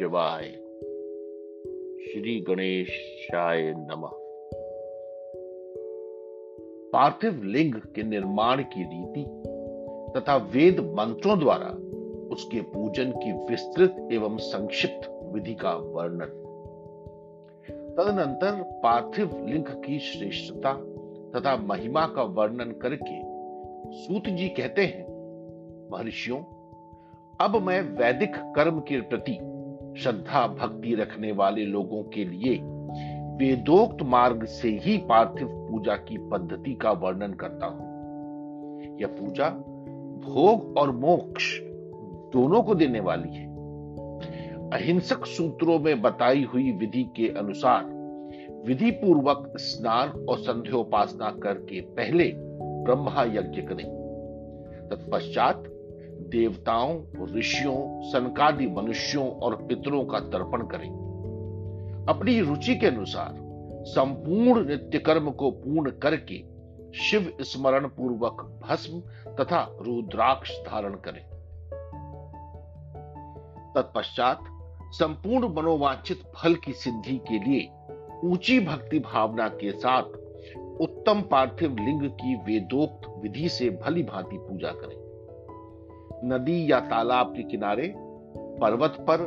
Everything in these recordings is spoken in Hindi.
शिवाय। श्री गणेशाय नमः। पार्थिव लिंग के निर्माण की रीति तथा वेद मंत्रों द्वारा उसके पूजन की विस्तृत एवं संक्षिप्त विधि का वर्णन। तदनंतर पार्थिव लिंग की श्रेष्ठता तथा महिमा का वर्णन करके सूत जी कहते हैं, महर्षियों, अब मैं वैदिक कर्म के प्रति श्रद्धा भक्ति रखने वाले लोगों के लिए वेदोक्त मार्ग से ही पार्थिव पूजा की पद्धति का वर्णन करता हूँ। यह पूजा भोग और मोक्ष दोनों को देने वाली है। अहिंसक सूत्रों में बताई हुई विधि के अनुसार विधि पूर्वक स्नान और संध्योपासना करके पहले ब्रह्मा यज्ञ करें। तत्पश्चात देवताओं, ऋषियों, सनकादि मनुष्यों और पितरों का तर्पण करें। अपनी रुचि के अनुसार संपूर्ण नित्य कर्म को पूर्ण करके शिव स्मरण पूर्वक भस्म तथा रुद्राक्ष धारण करें। तत्पश्चात संपूर्ण मनोवांछित फल की सिद्धि के लिए ऊँची भक्ति भावना के साथ उत्तम पार्थिव लिंग की वेदोक्त विधि से भली भांति पूजा करें। नदी या तालाब के किनारे, पर्वत पर,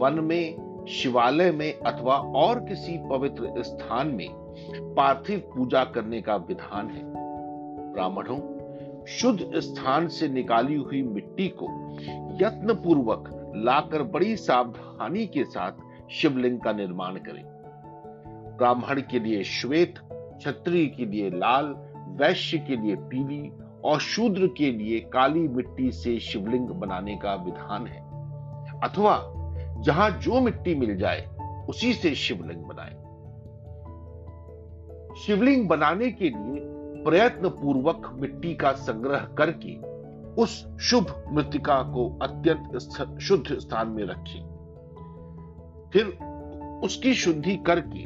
वन में, शिवालय में अथवा और किसी पवित्र स्थान में पार्थिव पूजा करने का विधान है। ब्राह्मणों, शुद्ध स्थान से निकाली हुई मिट्टी को यत्न पूर्वक लाकर बड़ी सावधानी के साथ शिवलिंग का निर्माण करें। ब्राह्मण के लिए श्वेत, क्षत्रिय के लिए लाल, वैश्य के लिए पीली और शूद्र के लिए काली मिट्टी से शिवलिंग बनाने का विधान है। अथवा जहाँ जो मिट्टी मिल जाए, उसी से शिवलिंग बनाए। शिवलिंग बनाने के लिए प्रयत्न पूर्वक मिट्टी का संग्रह करके उस शुभ मृतिका को अत्यंत शुद्ध स्थान में रखें। फिर उसकी शुद्धि करके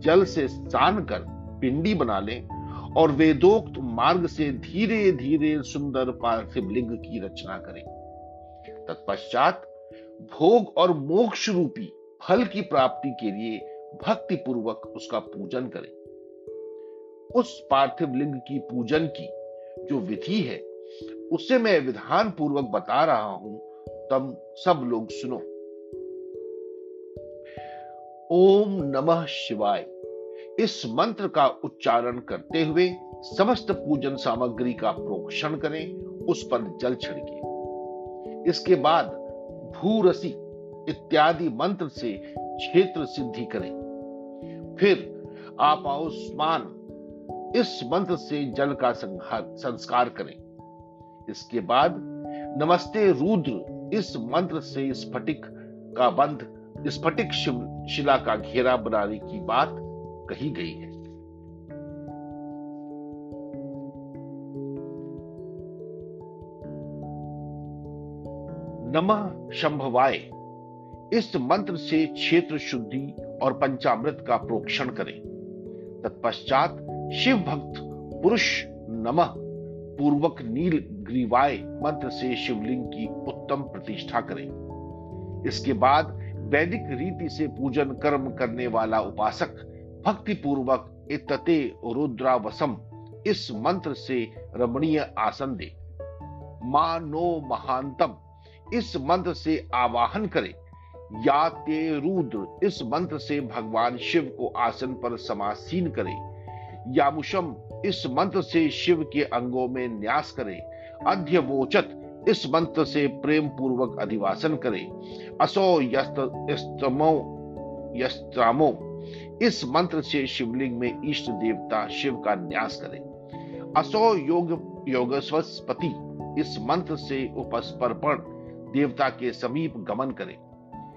जल से स्नान कर पिंडी बना लें और वेदोक्त मार्ग से धीरे धीरे सुंदर पार्थिव लिंग की रचना करें। तत्पश्चात भोग और मोक्ष रूपी फल की प्राप्ति के लिए भक्ति पूर्वक उसका पूजन करें। उस पार्थिव लिंग की पूजन की जो विधि है उससे मैं विधान पूर्वक बता रहा हूँ तब सब लोग सुनो। ओम नमः शिवाय। इस मंत्र का उच्चारण करते हुए समस्त पूजन सामग्री का प्रोक्षण करें, उस पर जल छिड़के। इसके बाद भूरसी इत्यादि मंत्र से क्षेत्र सिद्धि करें। फिर आपाउस्मान इस मंत्र से जल का संस्कार करें। इसके बाद नमस्ते रुद्र, इस मंत्र से स्फटिक का बंध, स्फटिक शिला का घेरा बनाने की बात कही गई है। नमः शंभवाय। इस मंत्र से क्षेत्र शुद्धि और पंचामृत का प्रोक्षण करें। तत्पश्चात शिव भक्त पुरुष नमः पूर्वक नील ग्रीवाय मंत्र से शिवलिंग की उत्तम प्रतिष्ठा करें। इसके बाद वैदिक रीति से पूजन कर्म करने वाला उपासक भक्ति पूर्वक इतते रुद्रावसम इस मंत्र से रमणीय आसन दे। मानो महानतम इस मंत्र से आवाहन करे। या ते रुद्र, इस मंत्र से भगवान शिव को आसन पर समासीन करे। यामुषम इस मंत्र से शिव के अंगों में न्यास करे। अध्यवोचत इस मंत्र से प्रेम पूर्वक अधिवासन करे। असो यस्तमो यस्त्रामो इस मंत्र से शिवलिंग में इष्ट देवता शिव का न्यास करें। असो योग योगस्वस्पति, इस मंत्र से उपस्पर्पण देवता के समीप गमन करें।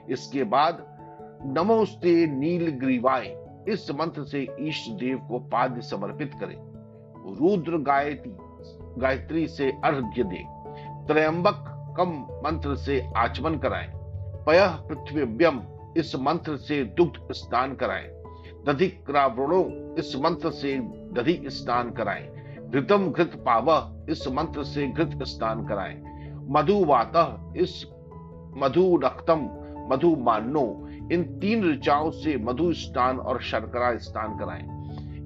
इसके बाद नमोस्ते नील ग्रीवाय इस मंत्र से इष्ट देव को पाद्य समर्पित करें। रुद्र गायत्री गायत्री से अर्घ्य दे। त्रयंबक कम मंत्र से आचमन कराएँ। पय पृथ्वीव्यम इस मंत्र से दुग्ध स्नान कराएँ। दधिक्रावणो इस मंत्र से दधि स्नान कराएँ। घृतम घृत पाव इस मंत्र से घृत स्नान कराएँ। मधुवात इस मधु रक्तम, मधु मानो इन तीन ऋचाओं से मधु स्नान और शर्करा स्नान कराएँ।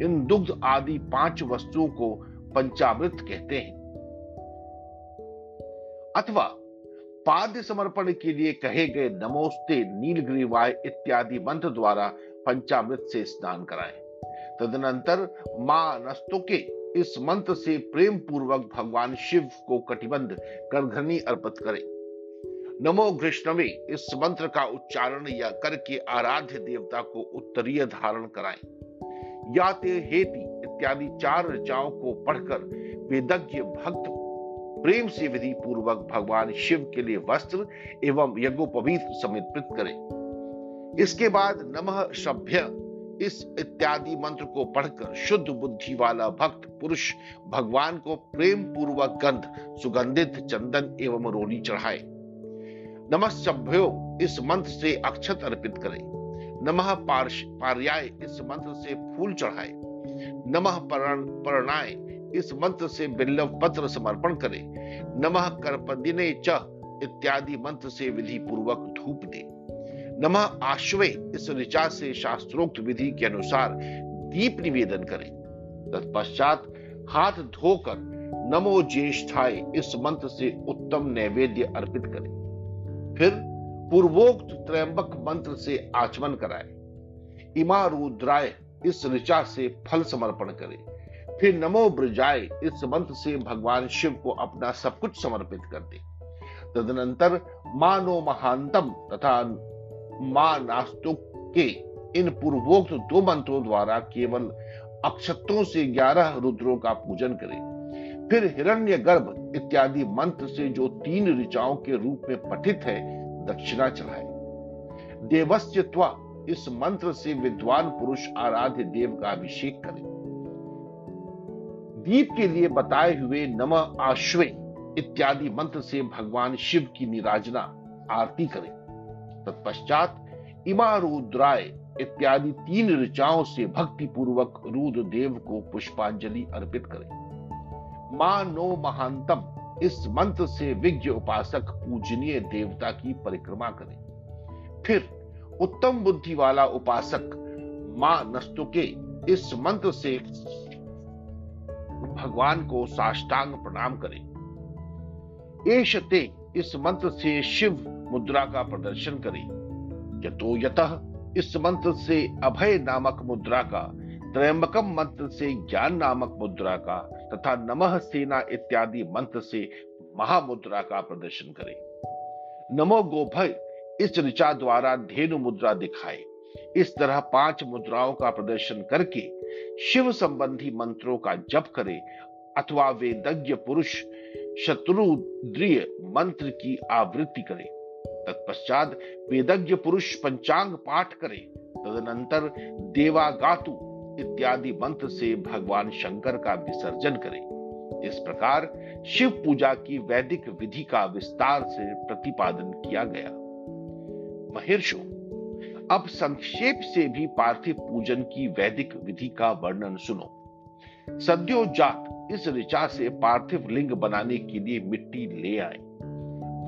इन दुग्ध आदि पाँच वस्तुओं को पंचामृत कहते हैं। अथवा पाद्य समर्पण के लिए कहे गए नमोस्ते, नीलग्रीवाय इत्यादि मंत्र द्वारा पंचामृत से स्नान कराएँ। तदनंतर माँ नस्तों के इस मंत्र से प्रेम पूर्वक भगवान शिव को कटिबंध करघनी अर्पित करें। नमो कृष्णवे, इस मंत्र का उच्चारण या करके आराध्य देवता को उत्तरीय धारण कराएँ। या ते हेति इत्यादि चार रचाओं को पढ़कर वेदज्ञ भक्त प्रेम से विधि पूर्वक भगवान शिव के लिए वस्त्र एवं यज्ञोपवीत समर्पित करें। इसके बाद नमः सभ्य इस इत्यादि मंत्र को पढ़कर शुद्ध बुद्धि वाला भक्त पुरुष भगवान को प्रेम पूर्वक गंध, सुगंधित चंदन एवं रोली चढ़ाए। नमः नमस्भ्यो इस मंत्र से अक्षत अर्पित करें। नमः पार्याय, इस मंत्र से फूल चढ़ाए। नमः परणाय इस मंत्र से बिल्लव पत्र समर्पण करें। नमः कर्पदिने च इत्यादि मंत्र से विधि पूर्वक धूप दे। नमः आश्वे इस ऋचा से शास्त्रोक्त विधि के अनुसार दीप निवेदन करें। तत्पश्चात हाथ धोकर नमो ज्येष्ठाय इस मंत्र से उत्तम नैवेद्य अर्पित करें। फिर पूर्वोक्त त्रयंबक मंत्र से आचमन कराए। इमा रुद्राय इस ऋचा से फल समर्पण करें। फिर नमो ब्रजाय, इस मंत्र से भगवान शिव को अपना सब कुछ समर्पित कर दे। तदनंतर मानो महांतम तथा माँ नास्तु के इन पूर्वोक्त दो मंत्रों द्वारा केवल अक्षत्रों से ग्यारह रुद्रों का पूजन करें। फिर हिरण्य गर्भ इत्यादि मंत्र से जो तीन ऋचाओं के रूप में पठित है, दक्षिणा चढ़ाए। देवस्य इस मंत्र से विद्वान पुरुष आराध्य देव का अभिषेक करें। दीप के लिए बताए हुए नम आश्वे इत्यादि मंत्र से भगवान शिव की निराजना, आरती करें। तत्पश्चात इमा रुद्राय इत्यादि तीन ऋचाओं से भक्ति पूर्वक रुद्र देव को पुष्पांजलि अर्पित करें। माँ नो महांतम, इस मंत्र से विज्ञ उपासक पूजनीय देवता की परिक्रमा करें। फिर उत्तम बुद्धि वाला उपासक माँ नस्तुके, इस मंत्र से भगवान को साष्टांग प्रणाम करें। एशते इस मंत्र से शिव मुद्रा का प्रदर्शन करें। यतो यतः इस मंत्र से अभय नामक मुद्रा का, त्रयंबकम मंत्र से ज्ञान नामक मुद्रा का, तथा नमः सेना इत्यादि मंत्र से महामुद्रा का प्रदर्शन करें। नमो गोभय इस ऋचा द्वारा धेनु मुद्रा दिखाए। इस तरह पाँच मुद्राओं का प्रदर्शन करके शिव संबंधी मंत्रों का जप करे, अथवा वेदज्ञ पुरुष शत्रुद्रिय मंत्र की आवृत्ति करे। तत्पश्चात वेदज्ञ पुरुष पंचांग पाठ करे। तदनंतर देवागातु इत्यादि मंत्र से भगवान शंकर का विसर्जन करे। इस प्रकार शिव पूजा की वैदिक विधि का विस्तार से प्रतिपादन किया गया। महेशो अब संक्षेप से भी पार्थिव पूजन की वैदिक विधि का वर्णन सुनो। सद्यो जात इस ऋचा से पार्थिव लिंग बनाने के लिए मिट्टी ले आए।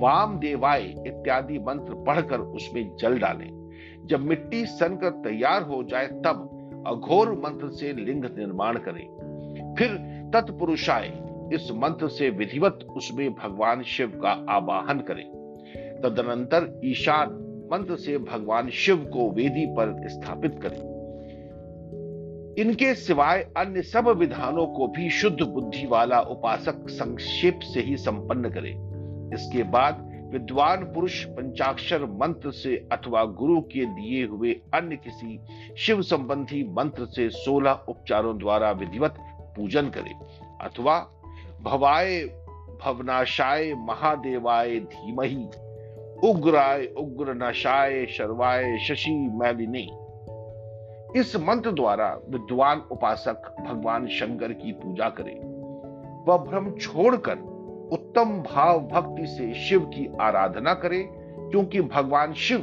वाम देवाय इत्यादि मंत्र पढ़कर उसमें जल डालें। जब मिट्टी सनकर तैयार हो जाए तब अघोर मंत्र से लिंग निर्माण करें। फिर तत्पुरुषाय इस मंत्र से विधिवत उसमें भगवान शिव का आवाहन करें। तदनंतर ईशान मंत्र से भगवान शिव को वेदी पर स्थापित करें। इनके सिवाय अन्य सब विधानों को भी शुद्ध बुद्धि वाला उपासक संक्षेप से ही संपन्न करे। इसके बाद विद्वान पुरुष पंचाक्षर मंत्र से अथवा गुरु के दिए हुए अन्य किसी शिव संबंधी मंत्र से सोलह उपचारों द्वारा विधिवत पूजन करे। अथवा भवाय, भवनाशाय, महादेवाय, धीमही उग्राय उग्र नशाय शर्वाय, शशि, मैलिनी। इस मंत्र द्वारा विद्वान उपासक भगवान शंकर की पूजा करे। वह भ्रम छोड़कर उत्तम भाव भक्ति से शिव की आराधना करे, क्योंकि भगवान शिव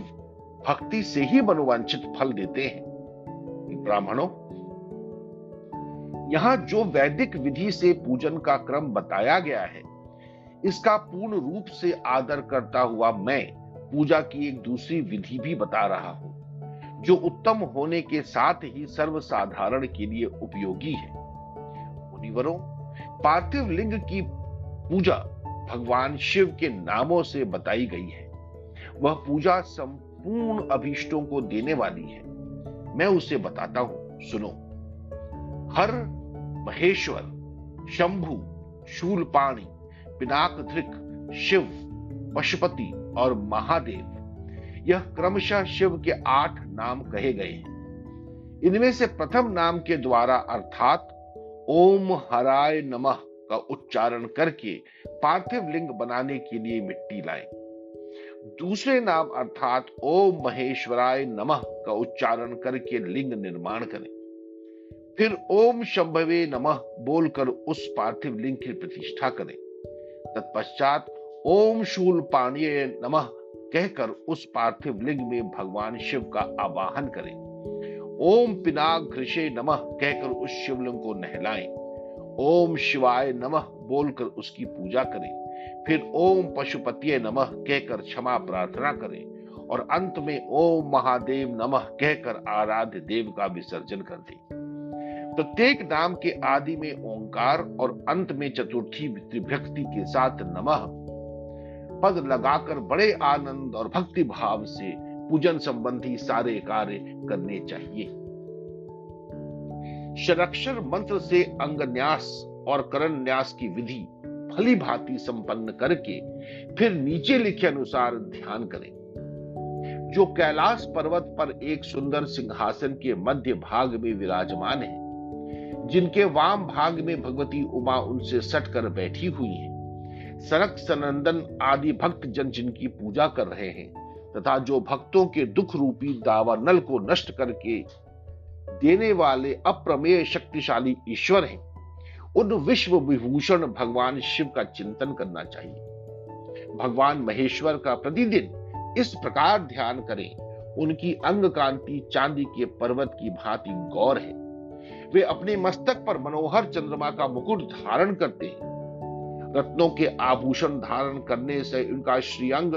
भक्ति से ही मनोवांछित फल देते हैं। ब्राह्मणों, यहाँ जो वैदिक विधि से पूजन का क्रम बताया गया है इसका पूर्ण रूप से आदर करता हुआ मैं पूजा की एक दूसरी विधि भी बता रहा हूँ, जो उत्तम होने के साथ ही सर्वसाधारण के लिए उपयोगी है। मुनिवरों, पार्थिव लिंग की पूजा भगवान शिव के नामों से बताई गई है। वह पूजा संपूर्ण अभीष्टों को देने वाली है। मैं उसे बताता हूँ, सुनो। हर महेश्वर, शंभु, शूलपाणी पिनाक धृक, शिव, पशुपति और महादेव। यह क्रमशः शिव के आठ नाम कहे गए हैं। इनमें से प्रथम नाम के द्वारा अर्थात ओम हराय नमः का उच्चारण करके पार्थिव लिंग बनाने के लिए मिट्टी लाएँ। दूसरे नाम अर्थात ओम महेश्वराय नमः का उच्चारण करके लिंग निर्माण करें। फिर ओम शंभवे नमः बोलकर उस पार्थिव लिंग की प्रतिष्ठा करें। तत्पश्चात ओम शूल पाणीय नमः कहकर उस पार्थिव लिंग में भगवान शिव का आवाहन करें। ओम पिनाक घृषे नमः कहकर उस शिवलिंग को नहलाएँ। ओम शिवाय नमः बोलकर उसकी पूजा करें। फिर ओम पशुपतिय नमः कहकर क्षमा प्रार्थना करें। और अंत में ओम महादेव नमः कहकर आराध्य देव का विसर्जन कर दें। प्रत्येक नाम के आदि में ओंकार और अंत में चतुर्थी त्रिभक्ति के साथ नमः। पद लगाकर बड़े आनंद और भक्ति भाव से पूजन संबंधी सारे कार्य करने चाहिए। शरक्षर मंत्र से अंग न्यास और करण न्यास की विधि भली भांति संपन्न करके फिर नीचे लिखे अनुसार ध्यान करें। जो कैलाश पर्वत पर एक सुंदर सिंहासन के मध्य भाग में विराजमान है जिनके वाम भाग में भगवती उमा उनसे सट कर बैठी हुई है। सनक, सनंदन आदि भक्त जन जिनकी पूजा कर रहे हैं, तथा जो भक्तों के दुख रूपी दावानल को नष्ट करके देने वाले अप्रमेय शक्तिशाली ईश्वर हैं, उन विश्व विभूषण भगवान शिव का चिंतन करना चाहिए। भगवान महेश्वर का प्रतिदिन इस प्रकार ध्यान करें। उनकी अंग कांति चांदी के पर्वत की भांति गौर है। वे अपने मस्तक पर मनोहर चंद्रमा का मुकुट धारण करते हैं। रत्नों के आभूषण धारण करने से उनका श्रीअंग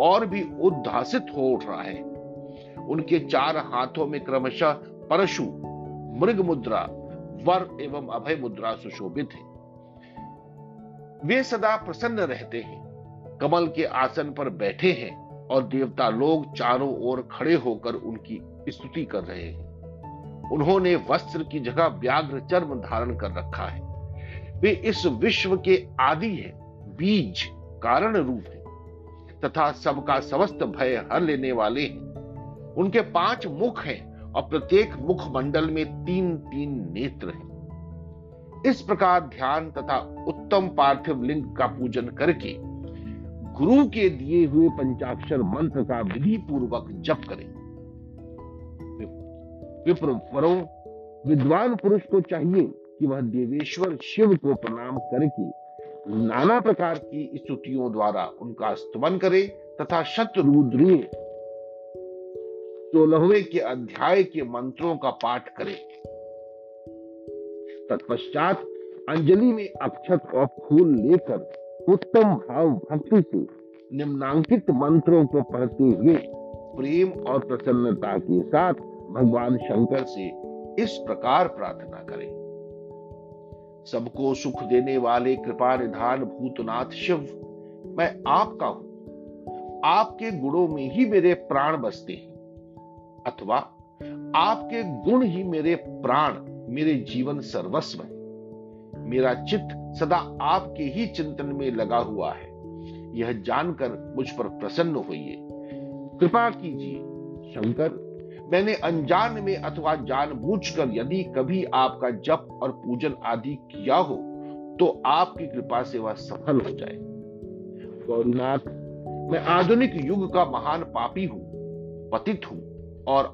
और भी उद्धासित हो उठ रहा है। उनके चार हाथों में क्रमशः परशु, मृग मुद्रा, वर एवं अभय मुद्रा सुशोभित है। वे सदा प्रसन्न रहते हैं, कमल के आसन पर बैठे हैं और देवता लोग चारों ओर खड़े होकर उनकी स्तुति कर रहे हैं। उन्होंने वस्त्र की जगह व्याघ्र चर्म धारण कर रखा है। वे इस विश्व के आदि है, बीज कारण रूप है, तथा सबका समस्त भय हर लेने वाले हैं। उनके पाँच मुख हैं और प्रत्येक मुख मंडल में तीन तीन नेत्र हैं। इस प्रकार ध्यान तथा उत्तम पार्थिव लिंग का पूजन करके गुरु के दिए हुए पंचाक्षर मंत्र का विधि पूर्वक जप करें। विप्र विद्वान पुरुष को चाहिए कि वह देवेश्वर शिव को प्रणाम करके नाना प्रकार की स्तुतियों द्वारा उनका स्तमन करे तथा शत्रुद्रीय सोलहवें के अध्याय के मंत्रों का पाठ करे। तत्पश्चात अंजलि में अक्षत और फूल लेकर उत्तम भाव भक्ति से निम्नांकित मंत्रों को पढ़ते हुए प्रेम और प्रसन्नता के साथ भगवान शंकर से इस प्रकार प्रार्थना करें। सबको सुख देने वाले कृपा निधान भूतनाथ शिव, मैं आपका हूँ। आपके गुणों में ही मेरे प्राण बसते हैं। अथवा आपके गुण ही मेरे प्राण, मेरे जीवन सर्वस्व है। मेरा चित्त सदा आपके ही चिंतन में लगा हुआ है। यह जानकर मुझ पर प्रसन्न होइए। कृपा कीजिए, शंकर मैंने अनजान में अथवा जानबूझकर यदि कभी आपका जप और पूजन आदि किया हो तो आपकी कृपा से वह सफल हो जाए। गौरीनाथ, मैं आधुनिक युग का महान पापी हूँ, पतित हूँ, और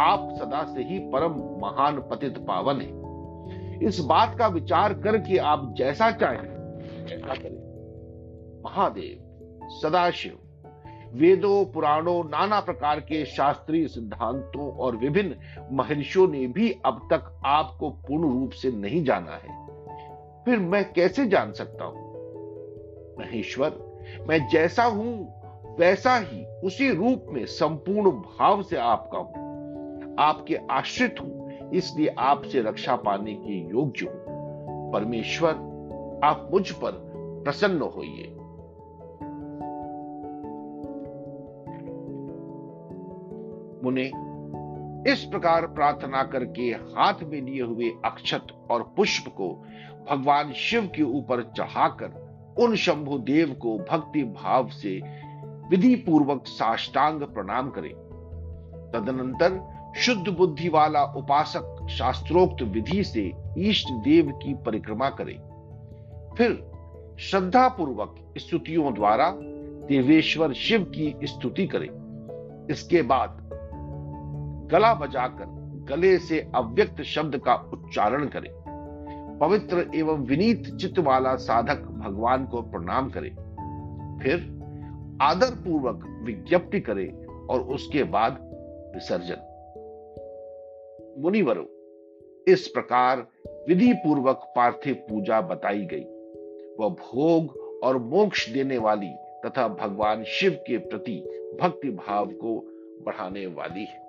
आप सदा से ही परम महान पतित पावन है। इस बात का विचार करके आप जैसा चाहें, ऐसा करें। महादेव, सदाशिव। वेदों, पुराणों, नाना प्रकार के शास्त्रीय सिद्धांतों और विभिन्न महर्षियों ने भी अब तक आपको पूर्ण रूप से नहीं जाना है। फिर मैं कैसे जान सकता हूँ? महेश्वर, मैं जैसा हूँ, वैसा ही उसी रूप में संपूर्ण भाव से आपका हूँ। आपके आश्रित हूँ, इसलिए आपसे रक्षा पाने के योग्य हूँ। परमेश्वर, आप मुझ पर प्रसन्न होइए। मुने। इस प्रकार प्रार्थना करके हाथ में लिए हुए अक्षत और पुष्प को भगवान शिव के ऊपर चढ़ाकर उन शंभु देव को भक्ति भाव से विधि पूर्वक साष्टांग प्रणाम करें। तदनंतर शुद्ध बुद्धि वाला उपासक शास्त्रोक्त विधि से ईष्ट देव की परिक्रमा करे। फिर श्रद्धा पूर्वक स्तुतियों द्वारा देवेश्वर शिव की स्तुति करे। इसके बाद गला बजाकर गले से अव्यक्त शब्द का उच्चारण करे। पवित्र एवं विनीत चित्त वाला साधक भगवान को प्रणाम करे। फिर आदर पूर्वक विज्ञप्ति करे और उसके बाद विसर्जन। मुनिवरों, इस प्रकार विधि पूर्वक पार्थिव पूजा बताई गई। वह भोग और मोक्ष देने वाली तथा भगवान शिव के प्रति भक्ति भाव को बढ़ाने वाली है।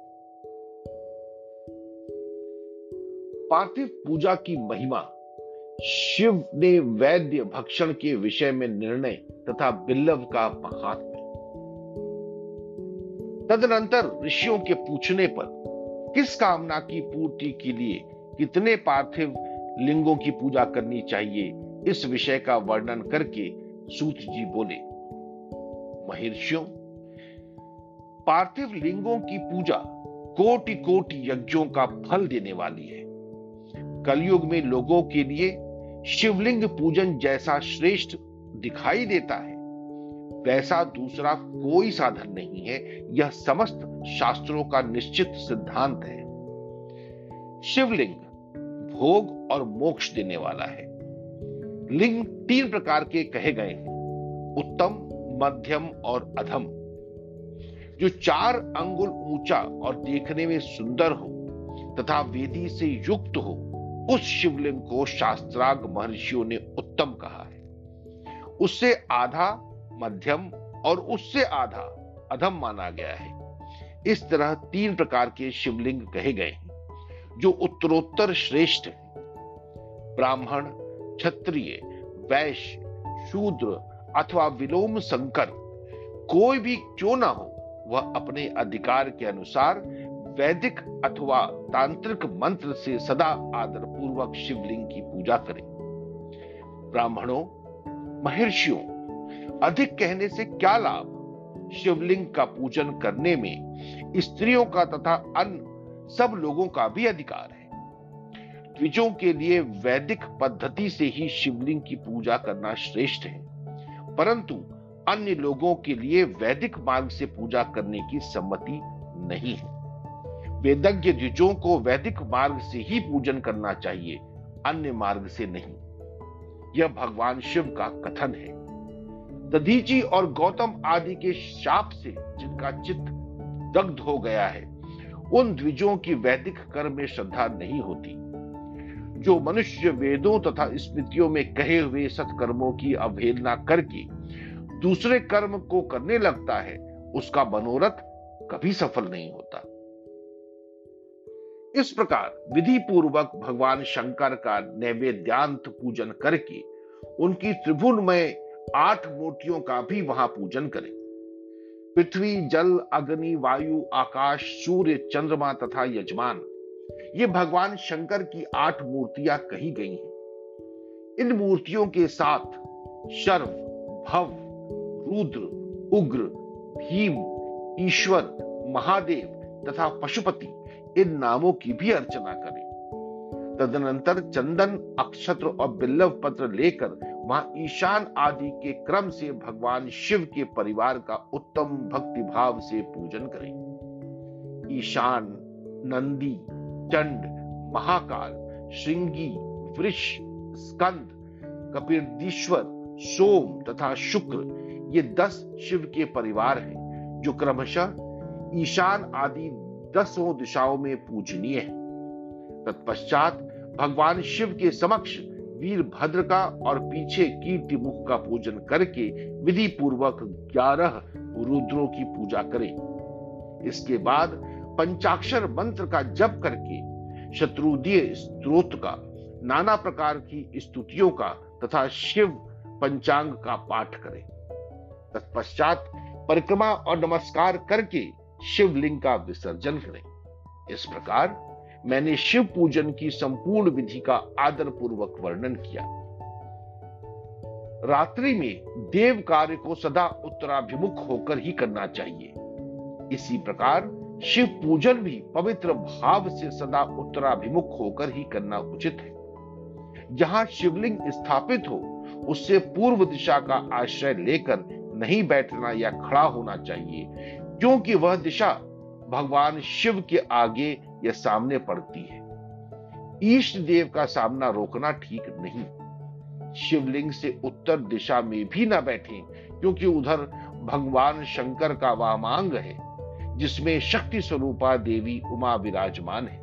पार्थिव पूजा की महिमा, शिव ने वैद्य भक्षण के विषय में निर्णय तथा बिल्लव का महात्म तदनंतर ऋषियों के पूछने पर, किस कामना की पूर्ति के लिए कितने पार्थिव लिंगों की पूजा करनी चाहिए, इस विषय का वर्णन करके सूत जी बोले, महर्षियों, पार्थिव लिंगों की पूजा कोटि कोटि यज्ञों का फल देने वाली है। कलयुग में लोगों के लिए शिवलिंग पूजन जैसा श्रेष्ठ दिखाई देता है। वैसा दूसरा कोई साधन नहीं है। यह समस्त शास्त्रों का निश्चित सिद्धांत है। शिवलिंग भोग और मोक्ष देने वाला है। लिंग तीन प्रकार के कहे गए हैं। उत्तम, मध्यम और अधम। जो चार अंगुल ऊँचा और देखने में सुंदर हो तथा वेदी से युक्त हो उस शिवलिंग को शास्त्राग महर्षियों ने उत्तम कहा है। उससे आधा मध्यम और उससे आधा अधम माना गया है। इस तरह तीन प्रकार के शिवलिंग कहे गए हैं, जो उत्तरोत्तर श्रेष्ठ है। ब्राह्मण, क्षत्रिय, वैश्य, शूद्र अथवा विलोम संकर, कोई भी क्यों ना हो, वह अपने अधिकार के अनुसार वैदिक अथवा तांत्रिक मंत्र से सदा आदर पूर्वक शिवलिंग की पूजा करें। ब्राह्मणों, महर्षियों, अधिक कहने से क्या लाभ? शिवलिंग का पूजन करने में स्त्रियों का तथा अन्य सब लोगों का भी अधिकार है। द्विजों के लिए वैदिक पद्धति से ही शिवलिंग की पूजा करना श्रेष्ठ है। परंतु अन्य लोगों के लिए वैदिक मार्ग से पूजा करने की सम्मति नहीं है। वेदज्ञ द्विजों को वैदिक मार्ग से ही पूजन करना चाहिए, अन्य मार्ग से नहीं। यह भगवान शिव का कथन है। दधीची और गौतम आदि के शाप से जिनका चित्त दग्ध हो गया है, उन द्विजों की वैदिक कर्म में श्रद्धा नहीं होती। जो मनुष्य वेदों तथा स्मृतियों में कहे हुए सत्कर्मों की अवहेलना करके दूसरे कर्म को करने लगता है, उसका मनोरथ कभी सफल नहीं होता। इस प्रकार विधि पूर्वक भगवान शंकर का नैवेद्यांत पूजन करके उनकी त्रिभुवन में आठ मूर्तियों का भी वहाँ पूजन करें। पृथ्वी, जल, अग्नि, वायु, आकाश, सूर्य, चंद्रमा तथा यजमान, ये भगवान शंकर की आठ मूर्तियाँ कही गई हैं। इन मूर्तियों के साथ शर्व, भव, रुद्र, उग्र, भीम, ईश्वर, महादेव तथा पशुपति इन नामों की भी अर्चना करें। तदनंतर चंदन, अक्षत्र और बिल्लव पत्र लेकर वहाँ ईशान आदि के क्रम से भगवान शिव के परिवार का उत्तम भक्ति भाव से पूजन करें। ईशान, नंदी, चंड, महाकाल, श्रृंगी, वृष, स्कंद, कपिरदीश्वर, सोम तथा शुक्र, ये दस शिव के परिवार हैं, जो क्रमशः ईशान आदि दसों दिशाओं में पूजनीय है। तत्पश्चात भगवान शिव के समक्ष वीरभद्र का और पीछे कीर्ति मुख का पूजन करके विधि पूर्वक ग्यारह रुद्रों की पूजा करें। इसके बाद पंचाक्षर मंत्र का जप करके शत्रुदीय स्त्रोत का, नाना प्रकार की स्तुतियों का तथा शिव पंचांग का पाठ करें। तत्पश्चात परिक्रमा और नमस्कार करके शिवलिंग का विसर्जन करें। इस प्रकार मैंने शिव पूजन की संपूर्ण विधि का आदर पूर्वक वर्णन किया। रात्रि में देव कार्य को सदा उत्तराभिमुख होकर ही करना चाहिए। इसी प्रकार शिव पूजन भी पवित्र भाव से सदा उत्तराभिमुख होकर ही करना उचित है। जहाँ शिवलिंग स्थापित हो, उससे पूर्व दिशा का आश्रय लेकर नहीं बैठना या खड़ा होना चाहिए क्योंकि वह दिशा भगवान शिव के आगे या सामने पड़ती है। ईष्ट देव का सामना रोकना ठीक नहीं। शिवलिंग से उत्तर दिशा में भी ना बैठे, क्योंकि उधर भगवान शंकर का वामांग है, जिसमें शक्ति स्वरूपा देवी उमा विराजमान है।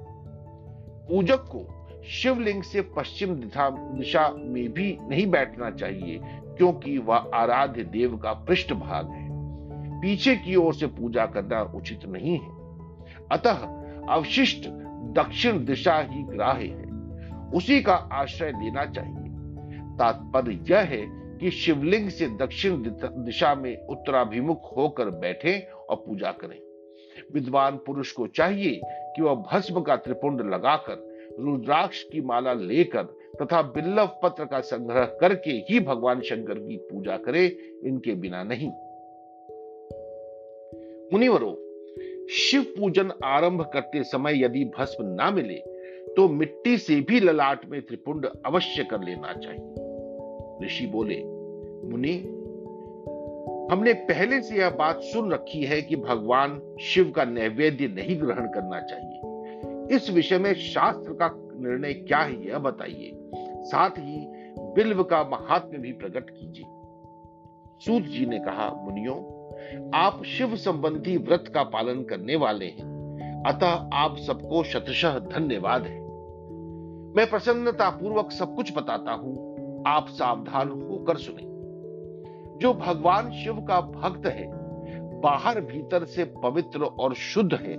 पूजक को शिवलिंग से पश्चिम दिशा में भी नहीं बैठना चाहिए, क्योंकि वह आराध्य देव का पृष्ठ भाग है। पीछे की ओर से पूजा करना उचित नहीं है। अतः अवशिष्ट दक्षिण दिशा ही ग्राह्य है। उसी का आश्रय लेना चाहिए। तात्पर्य यह है कि शिवलिंग से दक्षिण दिशा में उत्तराभिमुख होकर बैठे और पूजा करें। विद्वान पुरुष को चाहिए कि वह भस्म का त्रिपुंड लगाकर, रुद्राक्ष की माला लेकर तथा बिल्लव पत्र का संग्रह करके ही भगवान शंकर की पूजा करे, इनके बिना नहीं। मुनिवरों, शिव पूजन आरंभ करते समय यदि भस्म ना मिले तो मिट्टी से भी ललाट में त्रिपुंड अवश्य कर लेना चाहिए। ऋषि बोले, मुनि, हमने पहले से यह बात सुन रखी है कि भगवान शिव का नैवेद्य नहीं ग्रहण करना चाहिए। इस विषय में शास्त्र का निर्णय क्या है यह बताइए। साथ ही बिल्व का महात्म्य भी प्रकट कीजिए। सूत जी ने कहा, मुनियों आप शिव संबंधी व्रत का पालन करने वाले हैं। अतः आप सबको शतशः धन्यवाद है। मैं प्रसन्नता पूर्वक सब कुछ बताता हूँ। आप सावधान होकर सुने। जो भगवान शिव का भक्त है, बाहर भीतर से पवित्र और शुद्ध है,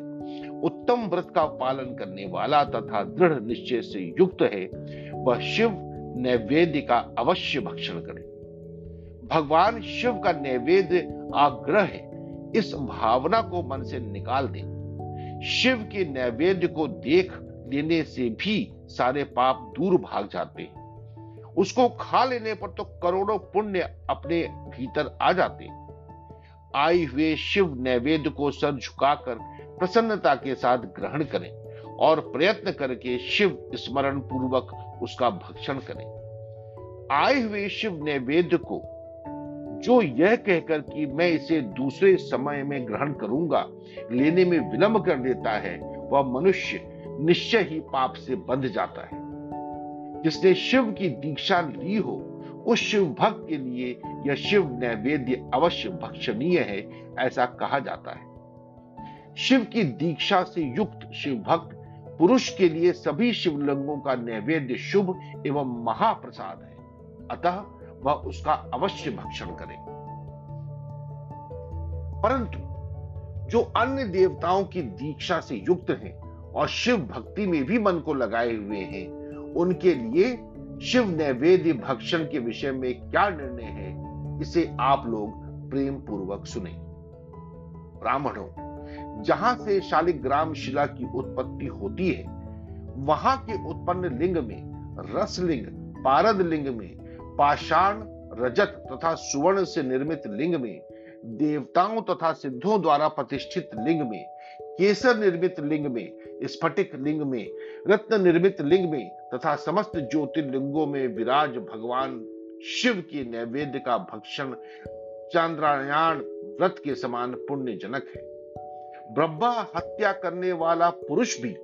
उत्तम व्रत का पालन करने वाला तथा दृढ़ निश्चय से युक्त है, वह शिव नैवेद्य का अवश्य भक्षण करे। भगवान शिव का नैवेद्य आग्रह है, इस भावना को मन से निकाल दे। शिव के नैवेद्य को देख लेने से भी सारे पाप दूर भाग जाते हैं। उसको खा लेने पर तो करोड़ों पुण्य अपने भीतर आ जाते आए हुए शिव नैवेद्य को सर झुकाकर प्रसन्नता के साथ ग्रहण करें और प्रयत्न करके शिव स्मरण पूर्वक उसका भक्षण करें। आए हुए शिव नैवेद्य को जो यह कहकर कि मैं इसे दूसरे समय में ग्रहण करूँगा, लेने में विलंब कर देता है, वह मनुष्य निश्चय ही पाप से बंध जाता है। जिसने शिव की दीक्षा ली हो, उस शिव भक्त के लिए यह शिव नैवेद्य अवश्य भक्षणीय है, ऐसा कहा जाता है। शिव की दीक्षा से युक्त शिव भक्त, पुरुष के लिए सभी शिवलिंगों का नैवेद्य शुभ एवं महाप्रसाद है। अतः वह उसका अवश्य भक्षण करे। परंतु जो अन्य देवताओं की दीक्षा से युक्त हैं और शिव भक्ति में भी मन को लगाए हुए हैं, उनके लिए शिव नैवेद्य भक्षण के विषय में क्या निर्णय है, इसे आप लोग प्रेम पूर्वक सुने। ब्राह्मणों, जहाँ से शालिग्राम शिला की उत्पत्ति होती है, वहाँ के उत्पन्न लिंग में रसलिंग, पारद लिंग में पाषाण, रजत तथा सुवर्ण से निर्मित लिंग में, देवताओं तथा सिद्धों द्वारा प्रतिष्ठित लिंग में, केसर निर्मित लिंग में, स्फटिक लिंग में, रत्न निर्मित लिंग में तथा समस्त ज्योतिर्लिंगों में विराज भगवान शिव के नैवेद्य का भक्षण चांद्रायण व्रत के समान पुण्य जनक है। ब्रह्मा हत्या करने वाला पुरुष भी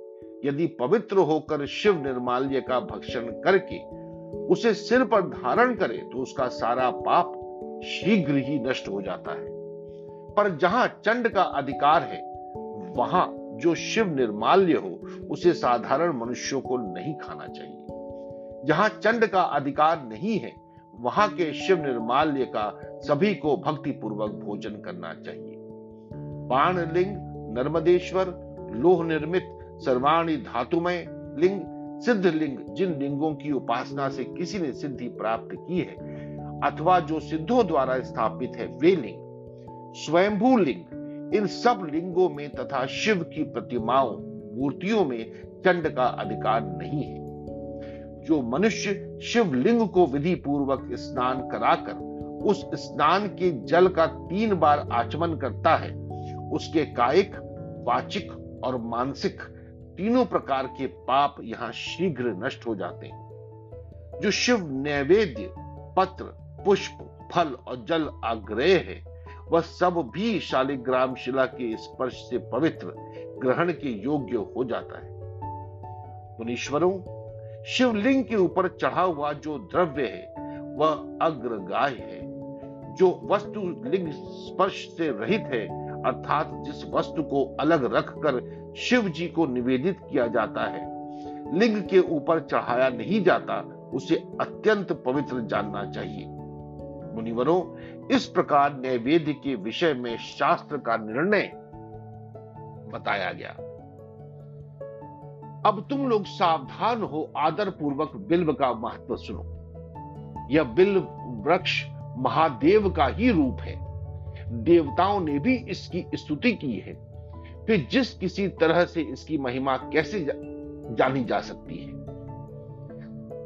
यदि पवित्र होकर शिव निर्माल्य का भक्षण करके उसे सिर पर धारण करे तो उसका सारा पाप शीघ्र ही नष्ट हो जाता है। पर जहाँ चंड का अधिकार है, वहाँ जो शिव निर्माल्य हो, उसे साधारण मनुष्यों को नहीं खाना चाहिए। जहाँ चंड का अधिकार नहीं है, वहाँ के शिव निर्माल्य का सभी को भक्ति पूर्वक भोजन करना चाहिए। बाण लिंग, नर्मदेश्वर, लोह निर्मित, सर्वाणी धातुमय लिंग सिद्ध लिंग जिन लिंगों की उपासना से किसी ने सिद्धि प्राप्त की है, अथवा जो सिद्धों द्वारा स्थापित है, वे लिंग। स्वयंभू लिंग, इन सब लिंगों में तथा शिव की प्रतिमाओं, मूर्तियों में चंड का अधिकार नहीं है। जो मनुष्य शिवलिंग को विधि पूर्वक स्नान कराकर, उस स्नान के जल का तीन बार आचमन करता है, उसके कायिक, वाचिक और मानसिक तीनों प्रकार के पाप यहाँ शीघ्र नष्ट हो जाते हैं। जो शिव नैवेद्य, पत्र, पुष्प, फल और जल आग्रह है, वह सब भी शालिग्राम शिला के स्पर्श से पवित्र, ग्रहण के योग्य हो जाता है। मुनीश्वरों, शिवलिंग के ऊपर चढ़ा हुआ जो द्रव्य है, वह अग्रगाय है। जो वस्तु लिंग स्पर्श से रहित है अर्थात जिस वस्तु को अलग रखकर शिव जी को निवेदित किया जाता है, लिंग के ऊपर चढ़ाया नहीं जाता, उसे अत्यंत पवित्र जानना चाहिए। मुनिवरों, इस प्रकार नैवेद्य के विषय में शास्त्र का निर्णय बताया गया। अब तुम लोग सावधान हो आदर पूर्वक बिल्व का महत्व सुनो। यह बिल्व वृक्ष महादेव का ही रूप है। देवताओं ने भी इसकी स्तुति की है। फिर जिस किसी तरह से इसकी महिमा कैसे जा, जानी जा सकती है?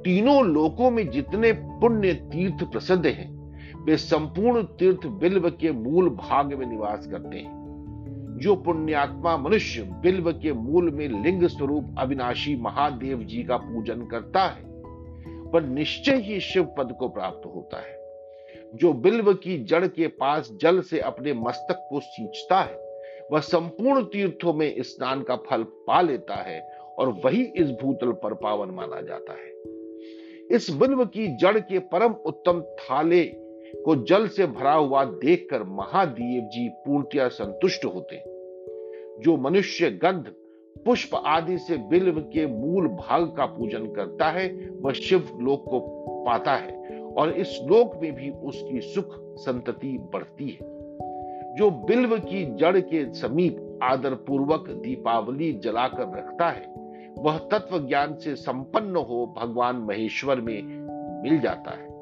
तीनों लोकों में जितने पुण्य तीर्थ प्रसिद्ध हैं वे संपूर्ण तीर्थ बिल्व के मूल भाग में निवास करते हैं। जो पुण्यात्मा मनुष्य बिल्व के मूल में लिंग स्वरूप अविनाशी महादेव जी का पूजन करता है वह निश्चय ही शिव पद को प्राप्त होता है। जो बिल्व की जड़ के पास जल से अपने मस्तक को सींचता है, वह संपूर्ण तीर्थों में स्नान का फल पा लेता है और वही इस भूतल पर पावन माना जाता है। इस बिल्व की जड़ के परम उत्तम थाले को जल से भरा हुआ देखकर महादेव जी पूर्णतया संतुष्ट होते। हैं जो मनुष्य गंध, पुष्प आदि से बिल्व के मूल भाग का पूजन करता है, वह शिव लोक को पाता है। और इस लोक में भी उसकी सुख संतति बढ़ती है। जो बिल्व की जड़ के समीप आदर पूर्वक दीपावली जलाकर रखता है, वह तत्व ज्ञान से संपन्न हो भगवान महेश्वर में मिल जाता है।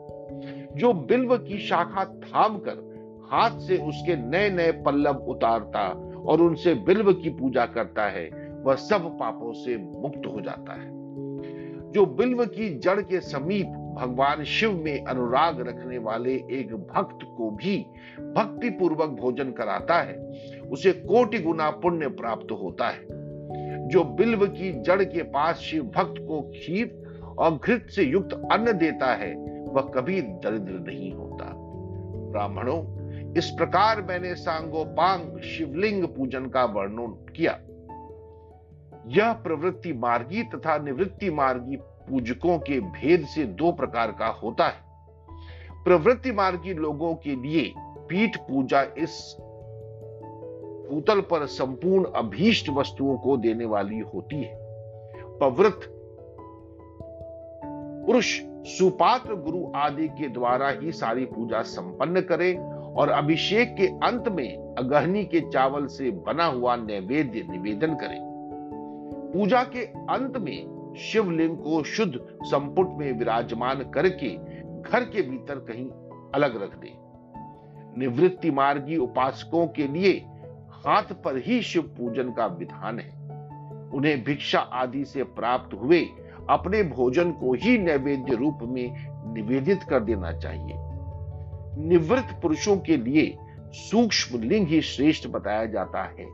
जो बिल्व की शाखा थाम कर हाथ से उसके नए नए पल्लव उतारता और उनसे बिल्व की पूजा करता है, वह सब पापों से मुक्त हो जाता है। जो बिल्व की जड़ के समीप भगवान शिव में अनुराग रखने वाले एक भक्त को भी भक्ति पूर्वक भोजन कराता है, उसे कोटि गुना पुण्य प्राप्त होता है। जो बिल्व की जड़ के पास शिव भक्त को खीर और घृत से युक्त अन्न देता है, वह कभी दरिद्र नहीं होता। ब्राह्मणों, इस प्रकार मैंने सांगोपांग शिवलिंग पूजन का वर्णन किया। यह प्रवृत्ति मार्गी तथा निवृत्ति मार्गी पूजकों के भेद से दो प्रकार का होता है। प्रवृत्ति मार्गी लोगों के लिए पीठ पूजा इस भूतल पर संपूर्ण अभीष्ट वस्तुओं को देने वाली होती है। पवृत पुरुष, सुपात्र गुरु आदि के द्वारा ही सारी पूजा संपन्न करे और अभिषेक के अंत में अगहनी के चावल से बना हुआ नैवेद्य निवेदन करें। पूजा के अंत में शिवलिंग को शुद्ध संपुट में विराजमान करके घर के भीतर कहीं अलग रख दे। निवृत्ति मार्गी उपासकों के लिए हाथ पर ही शिव पूजन का विधान है। उन्हें भिक्षा आदि से प्राप्त हुए अपने भोजन को ही नैवेद्य रूप में निवेदित कर देना चाहिए। निवृत्त पुरुषों के लिए सूक्ष्म लिंग ही श्रेष्ठ बताया जाता है।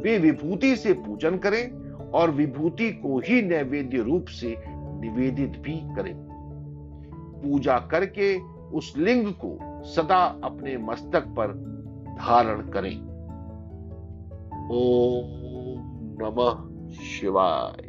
वे विभूति से पूजन करें और विभूति को ही नैवेद्य रूप से निवेदित भी करें। पूजा करके उस लिंग को सदा अपने मस्तक पर धारण करें। ओम नमः शिवाय।